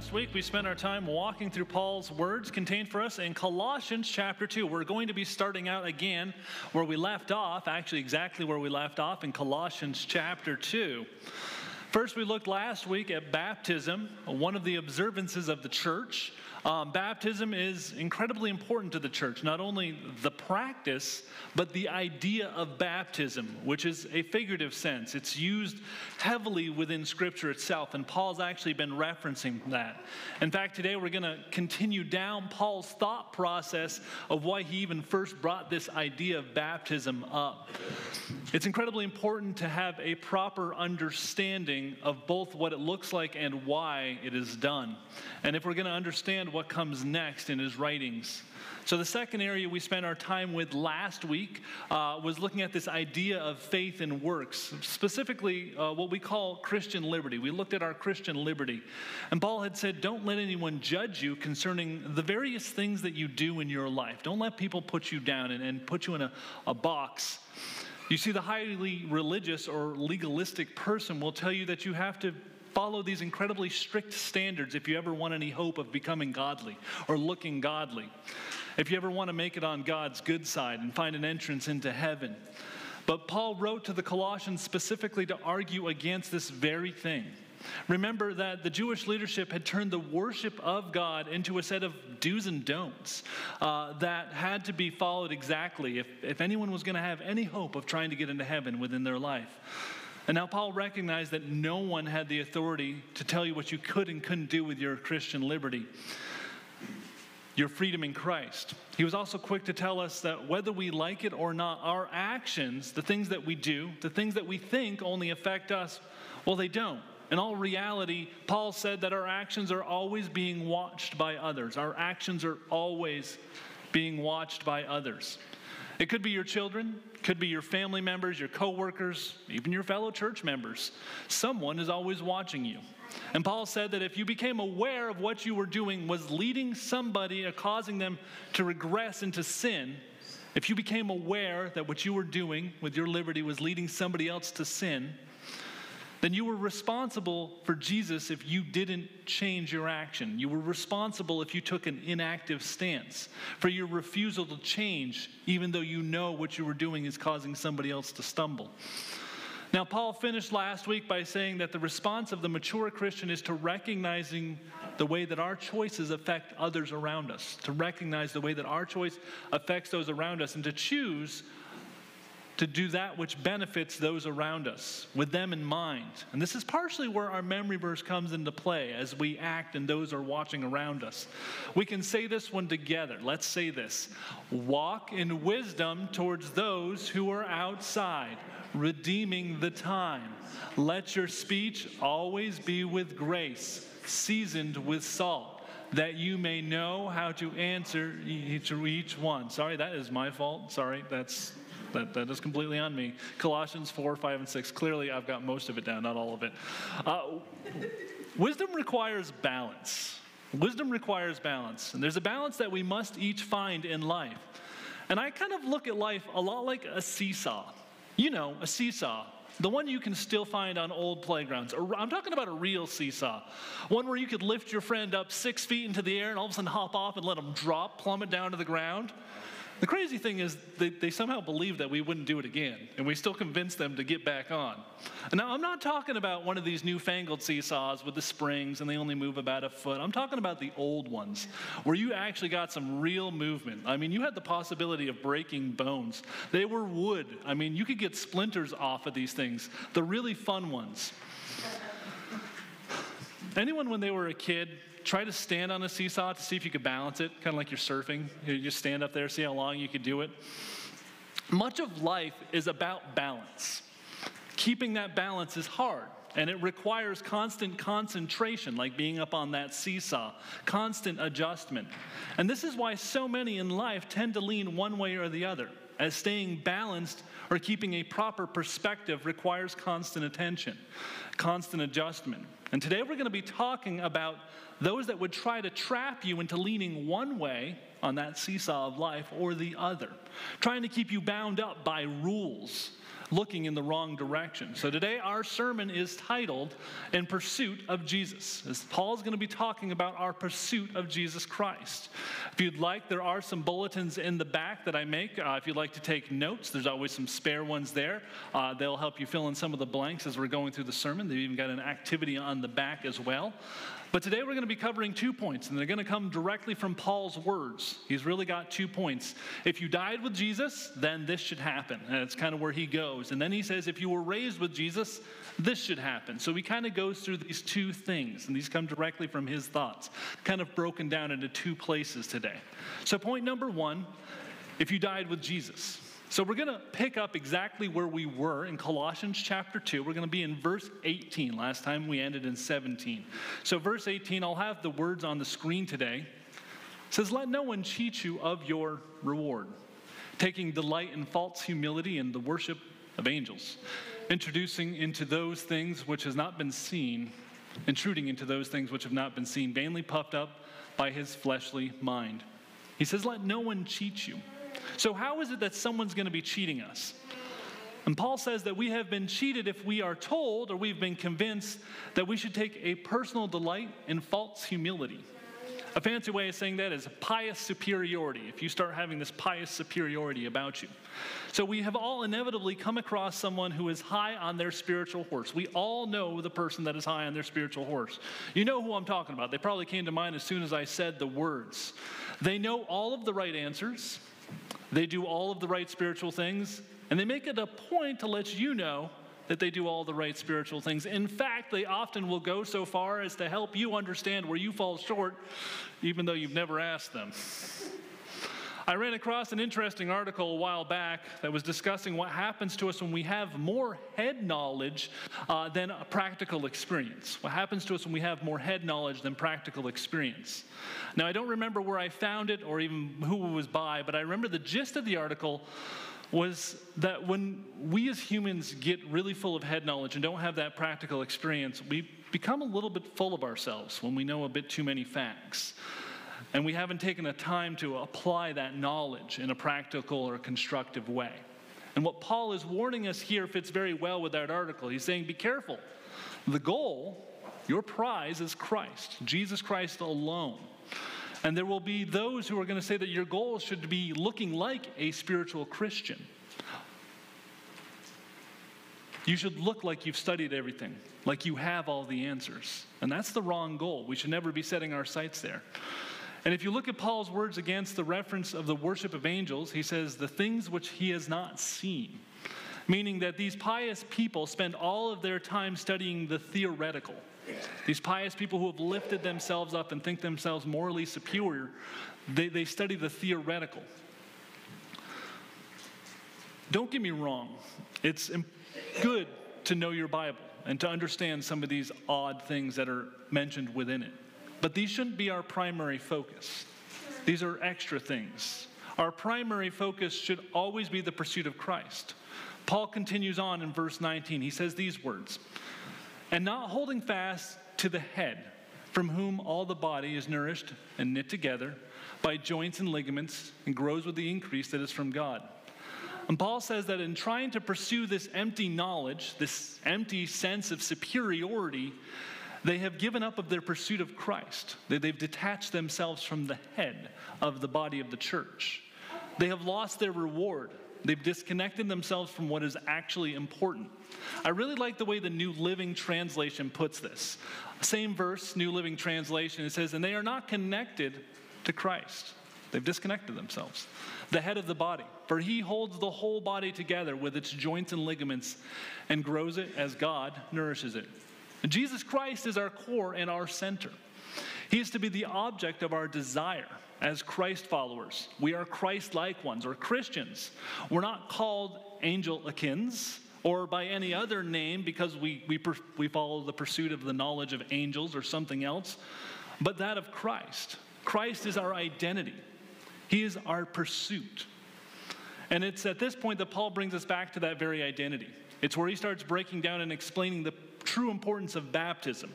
last week, we spent our time walking through Paul's words contained for us in Colossians chapter 2. We're going to be starting out again where we left off, actually, exactly where we left off in Colossians chapter 2. First, we looked last week at baptism, one of the observances of the church. Um, baptism is incredibly important to the church, not only the practice, but the idea of baptism, which is a figurative sense. It's used heavily within Scripture itself, and Paul's actually been referencing that. In fact, today we're going to continue down Paul's thought process of why he even first brought this idea of baptism up. It's incredibly important to have a proper understanding of both what it looks like and why it is done. And if we're going to understand what comes next in his writings. So, the second area we spent our time with last week uh, was looking at this idea of faith and works, specifically uh, what we call Christian liberty. We looked at our Christian liberty. And Paul had said, Don't let anyone judge you concerning the various things that you do in your life. Don't let people put you down and, and put you in a, a box. You see, the highly religious or legalistic person will tell you that you have to follow these incredibly strict standards if you ever want any hope of becoming godly or looking godly. If you ever want to make it on God's good side and find an entrance into heaven. But Paul wrote to the Colossians specifically to argue against this very thing. Remember that the Jewish leadership had turned the worship of God into a set of do's and don'ts uh, that had to be followed exactly if, if anyone was going to have any hope of trying to get into heaven within their life. And now Paul recognized that no one had the authority to tell you what you could and couldn't do with your Christian liberty, your freedom in Christ. He was also quick to tell us that whether we like it or not, our actions, the things that we do, the things that we think only affect us, well, they don't. In all reality, Paul said that our actions are always being watched by others. Our actions are always being watched by others. It could be your children, could be your family members, your coworkers, even your fellow church members. Someone is always watching you. And Paul said that if you became aware of what you were doing was leading somebody or causing them to regress into sin, if you became aware that what you were doing with your liberty was leading somebody else to sin, then you were responsible for Jesus if you didn't change your action. You were responsible if you took an inactive stance, for your refusal to change, even though you know what you were doing is causing somebody else to stumble. Now, Paul finished last week by saying that the response of the mature Christian is to recognizing the way that our choices affect others around us, to recognize the way that our choice affects those around us, and to choose to do that which benefits those around us, with them in mind. And this is partially where our memory verse comes into play as we act and those are watching around us. We can say this one together. Let's say this Walk in wisdom towards those who are outside, redeeming the time. Let your speech always be with grace, seasoned with salt that you may know how to answer each, each one. Sorry, that is my fault. Sorry, that's that, that is completely on me. Colossians 4, 5, and 6. Clearly, I've got most of it down, not all of it. Uh, wisdom requires balance. Wisdom requires balance. And there's a balance that we must each find in life. And I kind of look at life a lot like a seesaw. You know, a seesaw. The one you can still find on old playgrounds. I'm talking about a real seesaw. One where you could lift your friend up six feet into the air and all of a sudden hop off and let them drop, plummet down to the ground. The crazy thing is, they, they somehow believe that we wouldn't do it again, and we still convince them to get back on. Now, I'm not talking about one of these newfangled seesaws with the springs and they only move about a foot. I'm talking about the old ones, where you actually got some real movement. I mean, you had the possibility of breaking bones. They were wood. I mean, you could get splinters off of these things, the really fun ones. Anyone, when they were a kid, try to stand on a seesaw to see if you could balance it, kind of like you're surfing. You just stand up there, see how long you could do it. Much of life is about balance. Keeping that balance is hard. And it requires constant concentration, like being up on that seesaw, constant adjustment. And this is why so many in life tend to lean one way or the other, as staying balanced or keeping a proper perspective requires constant attention, constant adjustment. And today we're going to be talking about those that would try to trap you into leaning one way on that seesaw of life or the other, trying to keep you bound up by rules looking in the wrong direction. So today our sermon is titled In Pursuit of Jesus. As Paul's going to be talking about our pursuit of Jesus Christ. If you'd like, there are some bulletins in the back that I make. Uh, if you'd like to take notes, there's always some spare ones there. Uh, they'll help you fill in some of the blanks as we're going through the sermon. They've even got an activity on the back as well. But today we're going to be covering two points, and they're going to come directly from Paul's words. He's really got two points. If you died with Jesus, then this should happen. And it's kind of where he goes. And then he says, if you were raised with Jesus, this should happen. So he kind of goes through these two things, and these come directly from his thoughts, kind of broken down into two places today. So, point number one if you died with Jesus. So we're going to pick up exactly where we were in Colossians chapter 2. We're going to be in verse 18. Last time we ended in 17. So, verse 18, I'll have the words on the screen today. It says, Let no one cheat you of your reward, taking delight in false humility and the worship of angels, introducing into those things which has not been seen, intruding into those things which have not been seen, vainly puffed up by his fleshly mind. He says, Let no one cheat you. So, how is it that someone's going to be cheating us? And Paul says that we have been cheated if we are told or we've been convinced that we should take a personal delight in false humility. A fancy way of saying that is pious superiority, if you start having this pious superiority about you. So we have all inevitably come across someone who is high on their spiritual horse. We all know the person that is high on their spiritual horse. You know who I'm talking about. They probably came to mind as soon as I said the words. They know all of the right answers. They do all of the right spiritual things, and they make it a point to let you know that they do all the right spiritual things. In fact, they often will go so far as to help you understand where you fall short, even though you've never asked them. I ran across an interesting article a while back that was discussing what happens to us when we have more head knowledge uh, than practical experience. What happens to us when we have more head knowledge than practical experience. Now, I don't remember where I found it or even who it was by, but I remember the gist of the article was that when we as humans get really full of head knowledge and don't have that practical experience, we become a little bit full of ourselves when we know a bit too many facts. And we haven't taken the time to apply that knowledge in a practical or constructive way. And what Paul is warning us here fits very well with that article. He's saying, be careful. The goal, your prize, is Christ, Jesus Christ alone. And there will be those who are going to say that your goal should be looking like a spiritual Christian. You should look like you've studied everything, like you have all the answers. And that's the wrong goal. We should never be setting our sights there. And if you look at Paul's words against the reference of the worship of angels, he says, the things which he has not seen. Meaning that these pious people spend all of their time studying the theoretical. These pious people who have lifted themselves up and think themselves morally superior, they, they study the theoretical. Don't get me wrong, it's good to know your Bible and to understand some of these odd things that are mentioned within it. But these shouldn't be our primary focus. These are extra things. Our primary focus should always be the pursuit of Christ. Paul continues on in verse 19. He says these words And not holding fast to the head, from whom all the body is nourished and knit together by joints and ligaments and grows with the increase that is from God. And Paul says that in trying to pursue this empty knowledge, this empty sense of superiority, they have given up of their pursuit of Christ. They've detached themselves from the head of the body of the church. They have lost their reward. They've disconnected themselves from what is actually important. I really like the way the New Living Translation puts this. Same verse, New Living Translation, it says, And they are not connected to Christ. They've disconnected themselves. The head of the body, for he holds the whole body together with its joints and ligaments and grows it as God nourishes it. Jesus Christ is our core and our center. He is to be the object of our desire as Christ followers. We are Christ like ones or Christians. We're not called angel akins or by any other name because we, we, we follow the pursuit of the knowledge of angels or something else, but that of Christ. Christ is our identity, He is our pursuit. And it's at this point that Paul brings us back to that very identity. It's where he starts breaking down and explaining the true importance of baptism.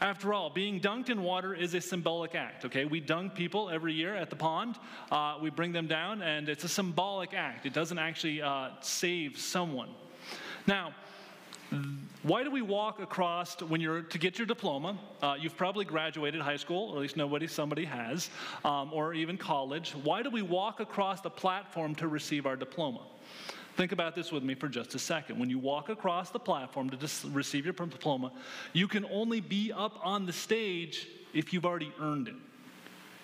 After all, being dunked in water is a symbolic act, okay? We dunk people every year at the pond. Uh, we bring them down, and it's a symbolic act. It doesn't actually uh, save someone. Now, why do we walk across when you're to get your diploma? Uh, you've probably graduated high school, or at least nobody, somebody has, um, or even college. Why do we walk across the platform to receive our diploma? Think about this with me for just a second. When you walk across the platform to dis- receive your diploma, you can only be up on the stage if you've already earned it.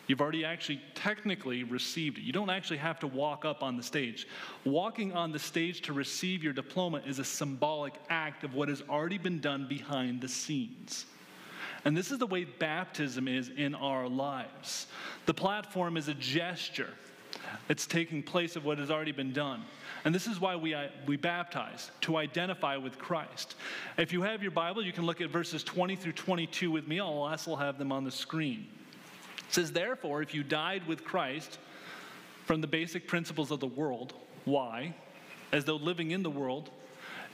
You've already actually technically received it. You don't actually have to walk up on the stage. Walking on the stage to receive your diploma is a symbolic act of what has already been done behind the scenes. And this is the way baptism is in our lives. The platform is a gesture, it's taking place of what has already been done. And this is why we, uh, we baptize, to identify with Christ. If you have your Bible, you can look at verses 20 through 22 with me. I'll also have them on the screen. It says, Therefore, if you died with Christ from the basic principles of the world, why? As though living in the world,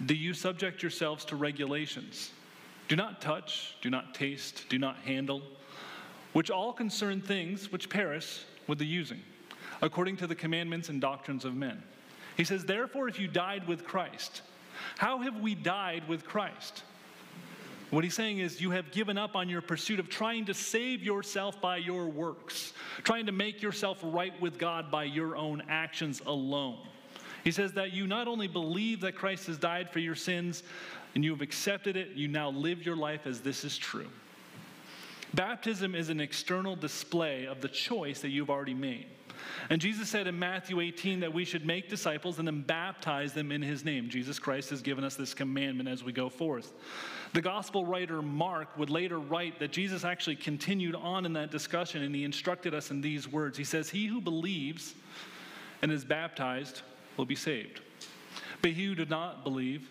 do you subject yourselves to regulations? Do not touch, do not taste, do not handle, which all concern things which perish with the using, according to the commandments and doctrines of men. He says, Therefore, if you died with Christ, how have we died with Christ? What he's saying is, you have given up on your pursuit of trying to save yourself by your works, trying to make yourself right with God by your own actions alone. He says that you not only believe that Christ has died for your sins and you have accepted it, you now live your life as this is true. Baptism is an external display of the choice that you've already made. And Jesus said in Matthew 18 that we should make disciples and then baptize them in his name. Jesus Christ has given us this commandment as we go forth. The gospel writer Mark would later write that Jesus actually continued on in that discussion and he instructed us in these words. He says, He who believes and is baptized will be saved, but he who does not believe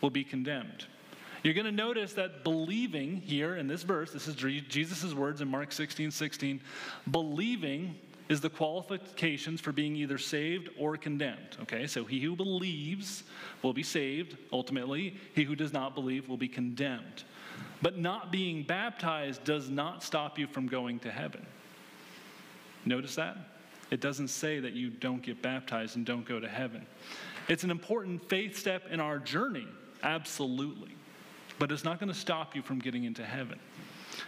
will be condemned. You're going to notice that believing here in this verse, this is Jesus' words in Mark 16 16, believing is the qualifications for being either saved or condemned. Okay, so he who believes will be saved ultimately, he who does not believe will be condemned. But not being baptized does not stop you from going to heaven. Notice that? It doesn't say that you don't get baptized and don't go to heaven. It's an important faith step in our journey, absolutely. But it's not going to stop you from getting into heaven.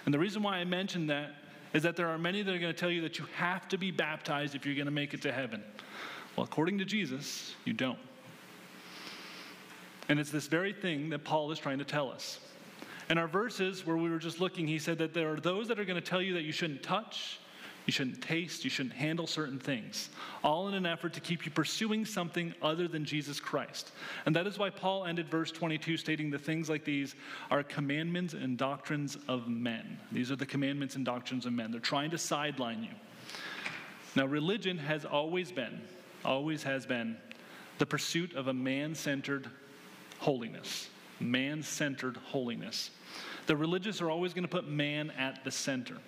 And the reason why I mention that is that there are many that are going to tell you that you have to be baptized if you're going to make it to heaven. Well, according to Jesus, you don't. And it's this very thing that Paul is trying to tell us. In our verses where we were just looking, he said that there are those that are going to tell you that you shouldn't touch, you shouldn't taste, you shouldn't handle certain things, all in an effort to keep you pursuing something other than Jesus Christ. And that is why Paul ended verse 22 stating the things like these are commandments and doctrines of men. These are the commandments and doctrines of men. They're trying to sideline you. Now, religion has always been, always has been, the pursuit of a man centered holiness. Man centered holiness. The religious are always going to put man at the center.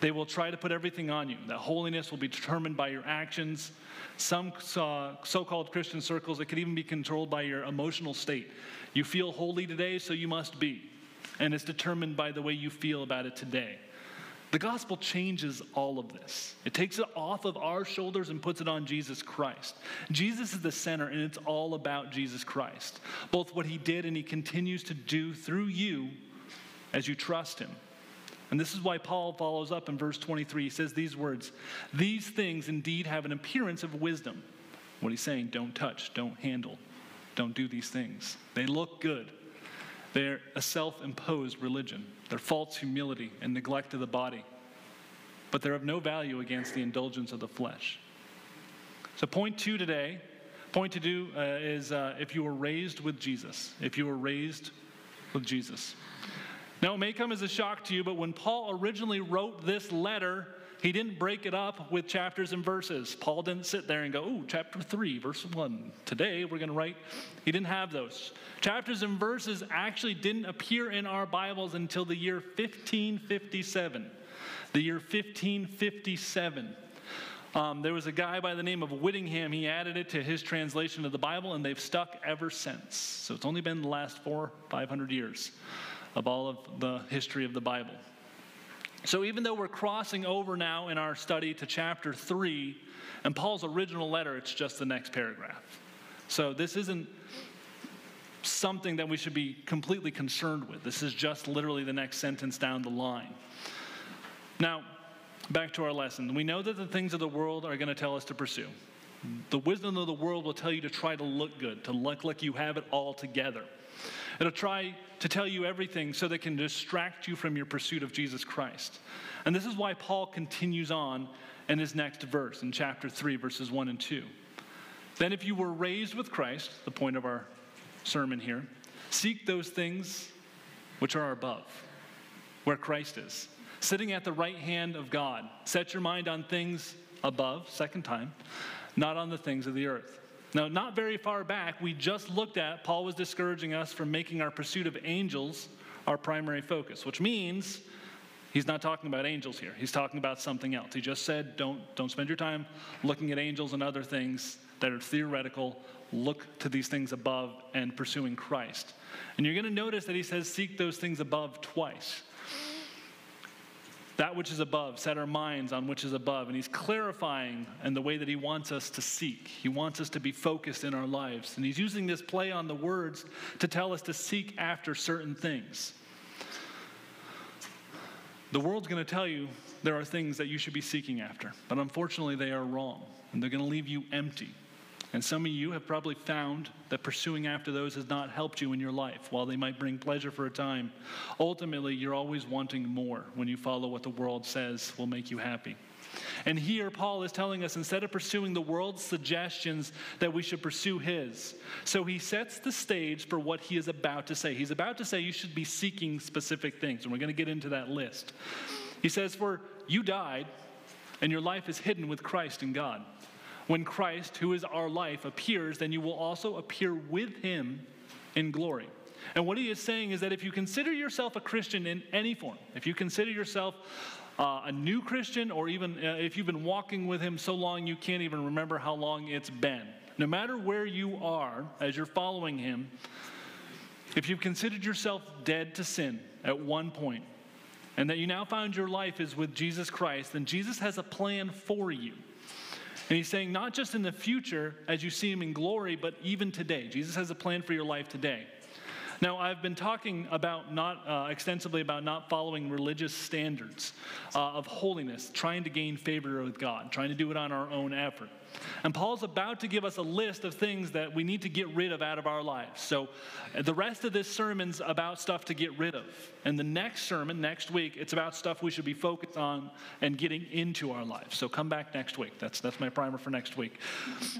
They will try to put everything on you. That holiness will be determined by your actions. Some uh, so called Christian circles, it could even be controlled by your emotional state. You feel holy today, so you must be. And it's determined by the way you feel about it today. The gospel changes all of this. It takes it off of our shoulders and puts it on Jesus Christ. Jesus is the center, and it's all about Jesus Christ. Both what he did and he continues to do through you as you trust him. And this is why Paul follows up in verse 23. He says these words These things indeed have an appearance of wisdom. What he's saying, don't touch, don't handle, don't do these things. They look good. They're a self imposed religion, they're false humility and neglect of the body. But they're of no value against the indulgence of the flesh. So, point two today, point to do uh, is uh, if you were raised with Jesus, if you were raised with Jesus. Now, it may come as a shock to you, but when Paul originally wrote this letter, he didn't break it up with chapters and verses. Paul didn't sit there and go, oh, chapter 3, verse 1. Today we're going to write. He didn't have those. Chapters and verses actually didn't appear in our Bibles until the year 1557. The year 1557. Um, there was a guy by the name of Whittingham. He added it to his translation of the Bible, and they've stuck ever since. So it's only been the last four, 500 years of all of the history of the Bible. So, even though we're crossing over now in our study to chapter 3, and Paul's original letter, it's just the next paragraph. So, this isn't something that we should be completely concerned with. This is just literally the next sentence down the line. Now, back to our lesson. We know that the things of the world are going to tell us to pursue. The wisdom of the world will tell you to try to look good, to look like you have it all together. It'll try to tell you everything so they can distract you from your pursuit of Jesus Christ. And this is why Paul continues on in his next verse, in chapter 3, verses 1 and 2. Then, if you were raised with Christ, the point of our sermon here, seek those things which are above, where Christ is, sitting at the right hand of God. Set your mind on things above, second time, not on the things of the earth. Now, not very far back, we just looked at, Paul was discouraging us from making our pursuit of angels our primary focus, which means he's not talking about angels here. He's talking about something else. He just said, don't, don't spend your time looking at angels and other things that are theoretical. Look to these things above and pursuing Christ. And you're going to notice that he says, seek those things above twice that which is above, set our minds on which is above. And he's clarifying in the way that he wants us to seek. He wants us to be focused in our lives. And he's using this play on the words to tell us to seek after certain things. The world's going to tell you there are things that you should be seeking after, but unfortunately, they are wrong, and they're going to leave you empty. And some of you have probably found that pursuing after those has not helped you in your life. While they might bring pleasure for a time, ultimately, you're always wanting more when you follow what the world says will make you happy. And here, Paul is telling us instead of pursuing the world's suggestions, that we should pursue his. So he sets the stage for what he is about to say. He's about to say you should be seeking specific things, and we're going to get into that list. He says, For you died, and your life is hidden with Christ in God. When Christ, who is our life, appears, then you will also appear with him in glory. And what he is saying is that if you consider yourself a Christian in any form, if you consider yourself uh, a new Christian, or even uh, if you've been walking with him so long you can't even remember how long it's been, no matter where you are as you're following him, if you've considered yourself dead to sin at one point, and that you now found your life is with Jesus Christ, then Jesus has a plan for you. And he's saying, not just in the future as you see him in glory, but even today. Jesus has a plan for your life today. Now, I've been talking about not uh, extensively about not following religious standards uh, of holiness, trying to gain favor with God, trying to do it on our own effort. And Paul's about to give us a list of things that we need to get rid of out of our lives. So the rest of this sermon's about stuff to get rid of. And the next sermon, next week, it's about stuff we should be focused on and getting into our lives. So come back next week. That's, that's my primer for next week.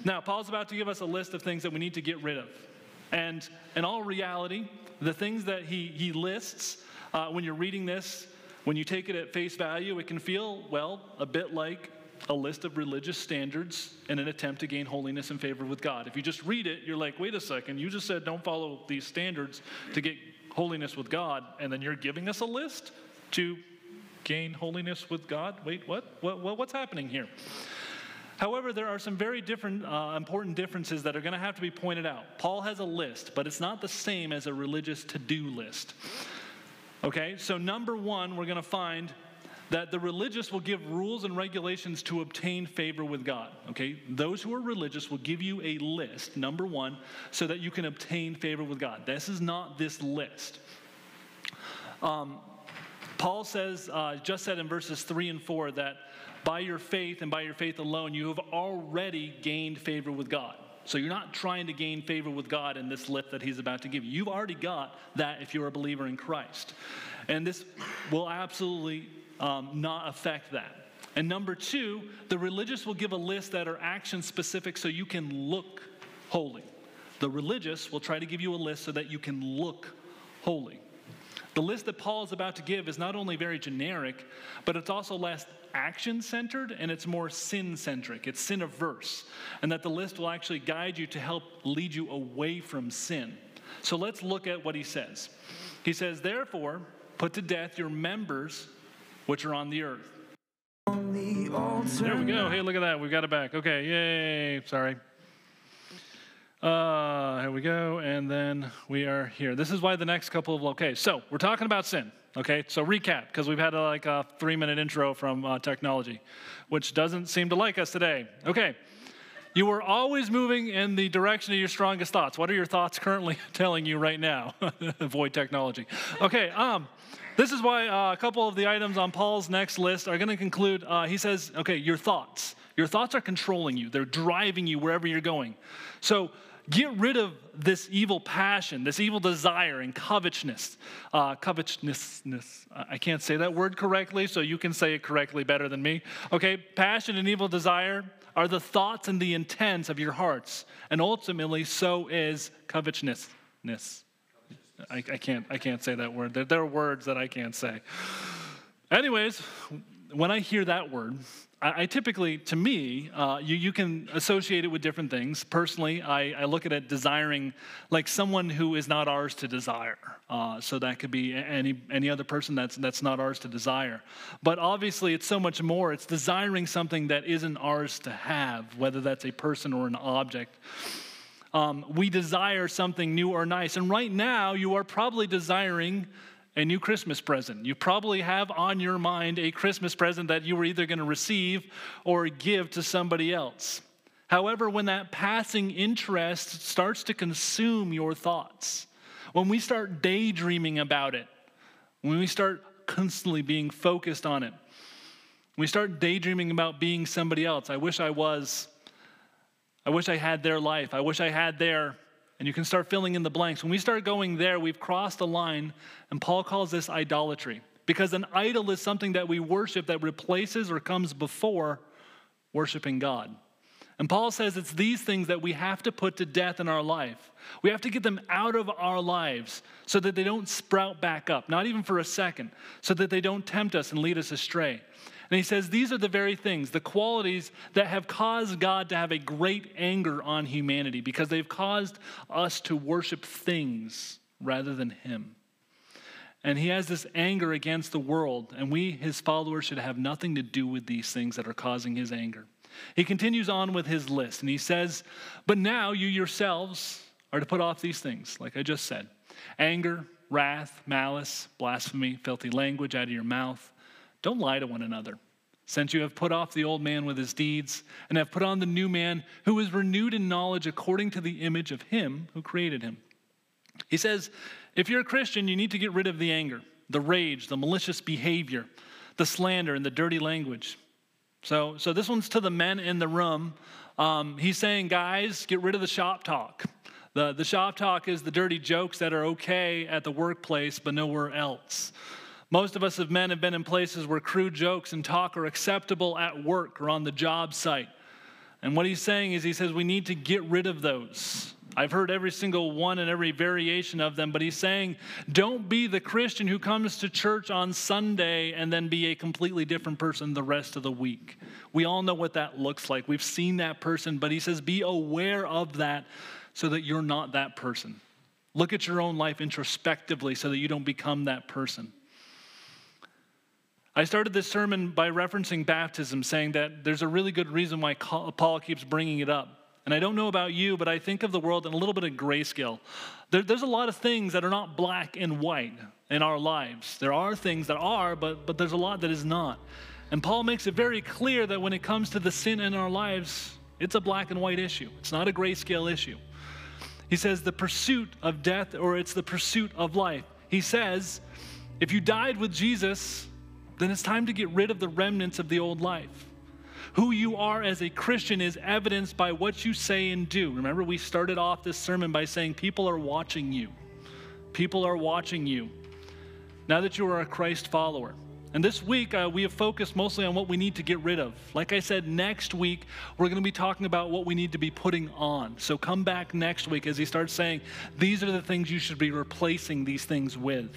Now, Paul's about to give us a list of things that we need to get rid of. And in all reality, the things that he, he lists, uh, when you're reading this, when you take it at face value, it can feel, well, a bit like a list of religious standards in an attempt to gain holiness and favor with God. If you just read it, you're like, wait a second, you just said don't follow these standards to get holiness with God, and then you're giving us a list to gain holiness with God? Wait, what? what what's happening here? However, there are some very different, uh, important differences that are going to have to be pointed out. Paul has a list, but it's not the same as a religious to do list. Okay, so number one, we're going to find that the religious will give rules and regulations to obtain favor with God. Okay, those who are religious will give you a list, number one, so that you can obtain favor with God. This is not this list. Um, Paul says, uh, just said in verses three and four, that by your faith and by your faith alone, you have already gained favor with God. So you're not trying to gain favor with God in this list that he's about to give you. You've already got that if you're a believer in Christ. And this will absolutely um, not affect that. And number two, the religious will give a list that are action specific so you can look holy. The religious will try to give you a list so that you can look holy. The list that Paul is about to give is not only very generic, but it's also less action centered and it's more sin centric. It's sin averse. And that the list will actually guide you to help lead you away from sin. So let's look at what he says. He says, Therefore, put to death your members which are on the earth. On the there we go. Hey, look at that. We've got it back. Okay, yay. Sorry. Uh, here we go. And then we are here. This is why the next couple of, okay, so we're talking about sin. Okay, so recap, because we've had a, like a three minute intro from uh, technology, which doesn't seem to like us today. Okay, You are always moving in the direction of your strongest thoughts. What are your thoughts currently telling you right now? Avoid technology. Okay, um, this is why uh, a couple of the items on Paul's next list are going to conclude. Uh, he says, okay, your thoughts. Your thoughts are controlling you, they're driving you wherever you're going. So, Get rid of this evil passion, this evil desire and covetousness. Uh, covetousness. I can't say that word correctly, so you can say it correctly better than me. Okay, passion and evil desire are the thoughts and the intents of your hearts, and ultimately, so is covetousness. I, I, can't, I can't say that word. There, there are words that I can't say. Anyways, when I hear that word, I, I typically, to me, uh, you, you can associate it with different things. Personally, I, I look at it desiring like someone who is not ours to desire. Uh, so that could be any, any other person that's, that's not ours to desire. But obviously, it's so much more. It's desiring something that isn't ours to have, whether that's a person or an object. Um, we desire something new or nice. And right now, you are probably desiring a new Christmas present. You probably have on your mind a Christmas present that you were either going to receive or give to somebody else. However, when that passing interest starts to consume your thoughts, when we start daydreaming about it, when we start constantly being focused on it, we start daydreaming about being somebody else. I wish I was. I wish I had their life. I wish I had their and you can start filling in the blanks. When we start going there, we've crossed a line, and Paul calls this idolatry. Because an idol is something that we worship that replaces or comes before worshiping God. And Paul says it's these things that we have to put to death in our life. We have to get them out of our lives so that they don't sprout back up, not even for a second, so that they don't tempt us and lead us astray. And he says these are the very things, the qualities that have caused God to have a great anger on humanity because they've caused us to worship things rather than Him. And he has this anger against the world, and we, his followers, should have nothing to do with these things that are causing his anger. He continues on with his list, and he says, But now you yourselves are to put off these things, like I just said anger, wrath, malice, blasphemy, filthy language out of your mouth. Don't lie to one another, since you have put off the old man with his deeds and have put on the new man who is renewed in knowledge according to the image of him who created him. He says, if you're a Christian, you need to get rid of the anger, the rage, the malicious behavior, the slander, and the dirty language. So, so this one's to the men in the room. Um, he's saying, guys, get rid of the shop talk. The, the shop talk is the dirty jokes that are okay at the workplace, but nowhere else. Most of us as men have been in places where crude jokes and talk are acceptable at work or on the job site. And what he's saying is, he says we need to get rid of those. I've heard every single one and every variation of them, but he's saying, don't be the Christian who comes to church on Sunday and then be a completely different person the rest of the week. We all know what that looks like. We've seen that person, but he says, be aware of that so that you're not that person. Look at your own life introspectively so that you don't become that person. I started this sermon by referencing baptism, saying that there's a really good reason why Paul keeps bringing it up. And I don't know about you, but I think of the world in a little bit of grayscale. There, there's a lot of things that are not black and white in our lives. There are things that are, but, but there's a lot that is not. And Paul makes it very clear that when it comes to the sin in our lives, it's a black and white issue, it's not a grayscale issue. He says the pursuit of death or it's the pursuit of life. He says, if you died with Jesus, then it's time to get rid of the remnants of the old life. Who you are as a Christian is evidenced by what you say and do. Remember, we started off this sermon by saying people are watching you. People are watching you. Now that you are a Christ follower. And this week, uh, we have focused mostly on what we need to get rid of. Like I said, next week, we're going to be talking about what we need to be putting on. So come back next week as he starts saying, these are the things you should be replacing these things with.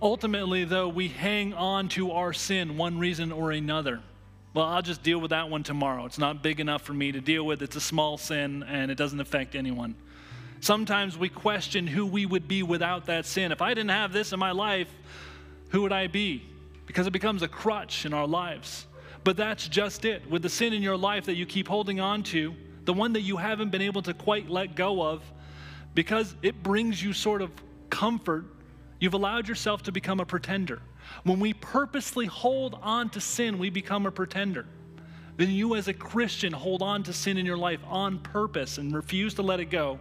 Ultimately, though, we hang on to our sin one reason or another. Well, I'll just deal with that one tomorrow. It's not big enough for me to deal with. It's a small sin and it doesn't affect anyone. Sometimes we question who we would be without that sin. If I didn't have this in my life, who would I be? Because it becomes a crutch in our lives. But that's just it. With the sin in your life that you keep holding on to, the one that you haven't been able to quite let go of, because it brings you sort of comfort You've allowed yourself to become a pretender. When we purposely hold on to sin, we become a pretender. then you as a Christian hold on to sin in your life on purpose and refuse to let it go,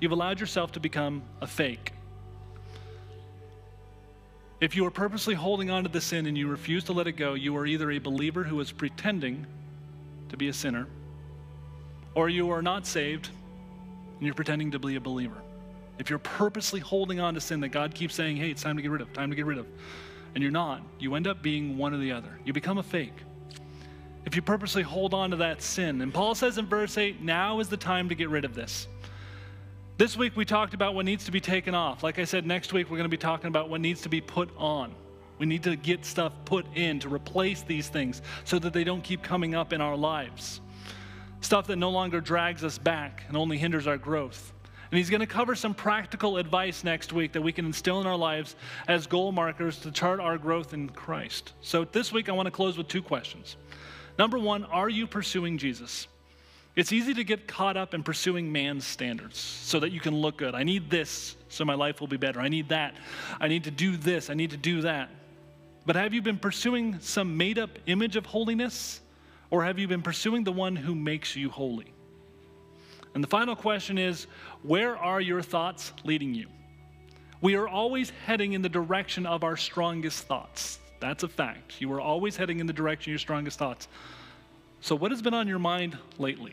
you've allowed yourself to become a fake. If you are purposely holding on to the sin and you refuse to let it go, you are either a believer who is pretending to be a sinner, or you are not saved and you're pretending to be a believer. If you're purposely holding on to sin that God keeps saying, hey, it's time to get rid of, time to get rid of, and you're not, you end up being one or the other. You become a fake. If you purposely hold on to that sin, and Paul says in verse 8, now is the time to get rid of this. This week we talked about what needs to be taken off. Like I said, next week we're going to be talking about what needs to be put on. We need to get stuff put in to replace these things so that they don't keep coming up in our lives. Stuff that no longer drags us back and only hinders our growth. And he's going to cover some practical advice next week that we can instill in our lives as goal markers to chart our growth in Christ. So this week I want to close with two questions. Number one, are you pursuing Jesus? It's easy to get caught up in pursuing man's standards so that you can look good. I need this so my life will be better. I need that. I need to do this. I need to do that. But have you been pursuing some made up image of holiness or have you been pursuing the one who makes you holy? And the final question is where are your thoughts leading you? We are always heading in the direction of our strongest thoughts. That's a fact. You are always heading in the direction of your strongest thoughts. So, what has been on your mind lately?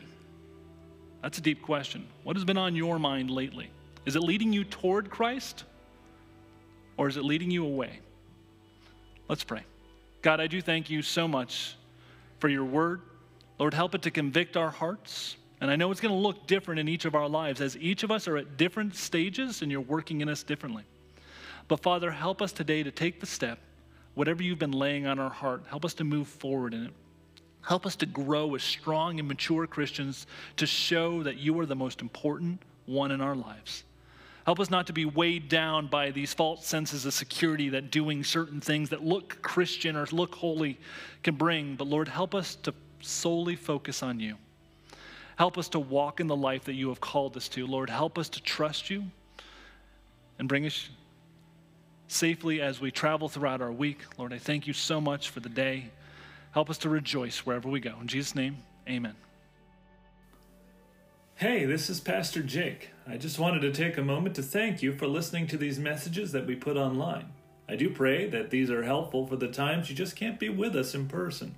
That's a deep question. What has been on your mind lately? Is it leading you toward Christ or is it leading you away? Let's pray. God, I do thank you so much for your word. Lord, help it to convict our hearts. And I know it's going to look different in each of our lives as each of us are at different stages and you're working in us differently. But Father, help us today to take the step, whatever you've been laying on our heart, help us to move forward in it. Help us to grow as strong and mature Christians to show that you are the most important one in our lives. Help us not to be weighed down by these false senses of security that doing certain things that look Christian or look holy can bring. But Lord, help us to solely focus on you. Help us to walk in the life that you have called us to. Lord, help us to trust you and bring us safely as we travel throughout our week. Lord, I thank you so much for the day. Help us to rejoice wherever we go. In Jesus' name, amen. Hey, this is Pastor Jake. I just wanted to take a moment to thank you for listening to these messages that we put online. I do pray that these are helpful for the times you just can't be with us in person.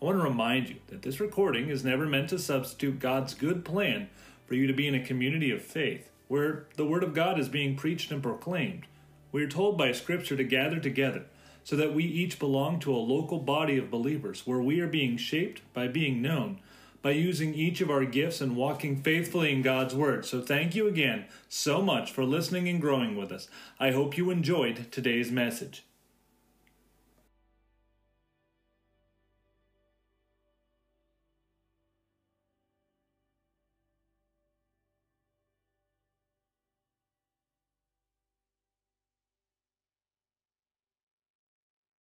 I want to remind you that this recording is never meant to substitute God's good plan for you to be in a community of faith where the Word of God is being preached and proclaimed. We are told by Scripture to gather together so that we each belong to a local body of believers where we are being shaped by being known, by using each of our gifts and walking faithfully in God's Word. So thank you again so much for listening and growing with us. I hope you enjoyed today's message.